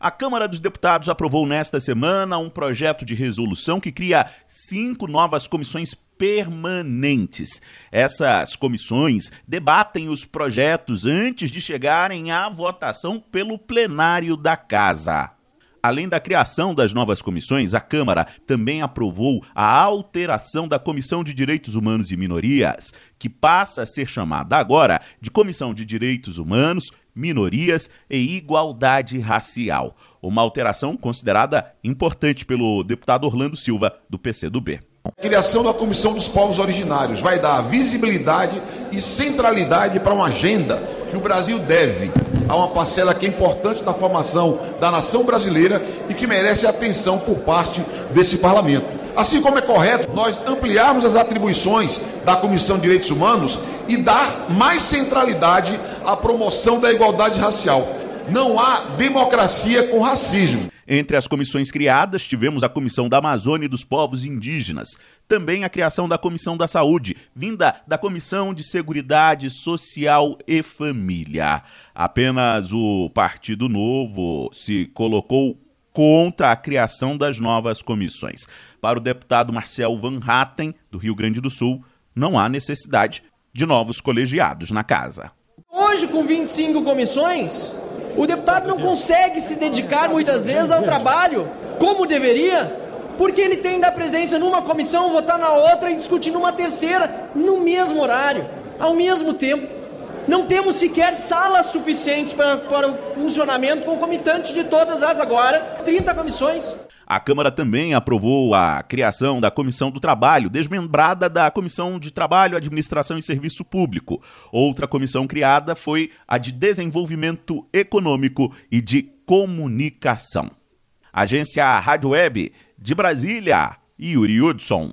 A Câmara dos Deputados aprovou nesta semana um projeto de resolução que cria cinco novas comissões permanentes. Essas comissões debatem os projetos antes de chegarem à votação pelo plenário da Casa. Além da criação das novas comissões, a Câmara também aprovou a alteração da Comissão de Direitos Humanos e Minorias, que passa a ser chamada agora de Comissão de Direitos Humanos, Minorias e Igualdade Racial. Uma alteração considerada importante pelo deputado Orlando Silva, do PCdoB. A criação da Comissão dos Povos Originários vai dar visibilidade e centralidade para uma agenda que o Brasil deve a uma parcela que é importante da formação da nação brasileira e que merece atenção por parte desse parlamento. Assim como é correto nós ampliarmos as atribuições da Comissão de Direitos Humanos e dar mais centralidade à promoção da igualdade racial. Não há democracia com racismo. Entre as comissões criadas, tivemos a Comissão da Amazônia e dos Povos Indígenas, também a criação da Comissão da Saúde, vinda da Comissão de Seguridade Social e Família. Apenas o Partido Novo se colocou contra a criação das novas comissões. Para o deputado Marcel Van Hatten, do Rio Grande do Sul, não há necessidade de novos colegiados na casa. Hoje, com 25 comissões, o deputado não consegue se dedicar muitas vezes ao trabalho como deveria, porque ele tem da presença numa comissão, votar na outra e discutir numa terceira, no mesmo horário, ao mesmo tempo. Não temos sequer salas suficientes para, para o funcionamento concomitante de todas as agora 30 comissões. A Câmara também aprovou a criação da Comissão do Trabalho, desmembrada da Comissão de Trabalho, Administração e Serviço Público. Outra comissão criada foi a de Desenvolvimento Econômico e de Comunicação. Agência Rádio Web de Brasília, Yuri Hudson.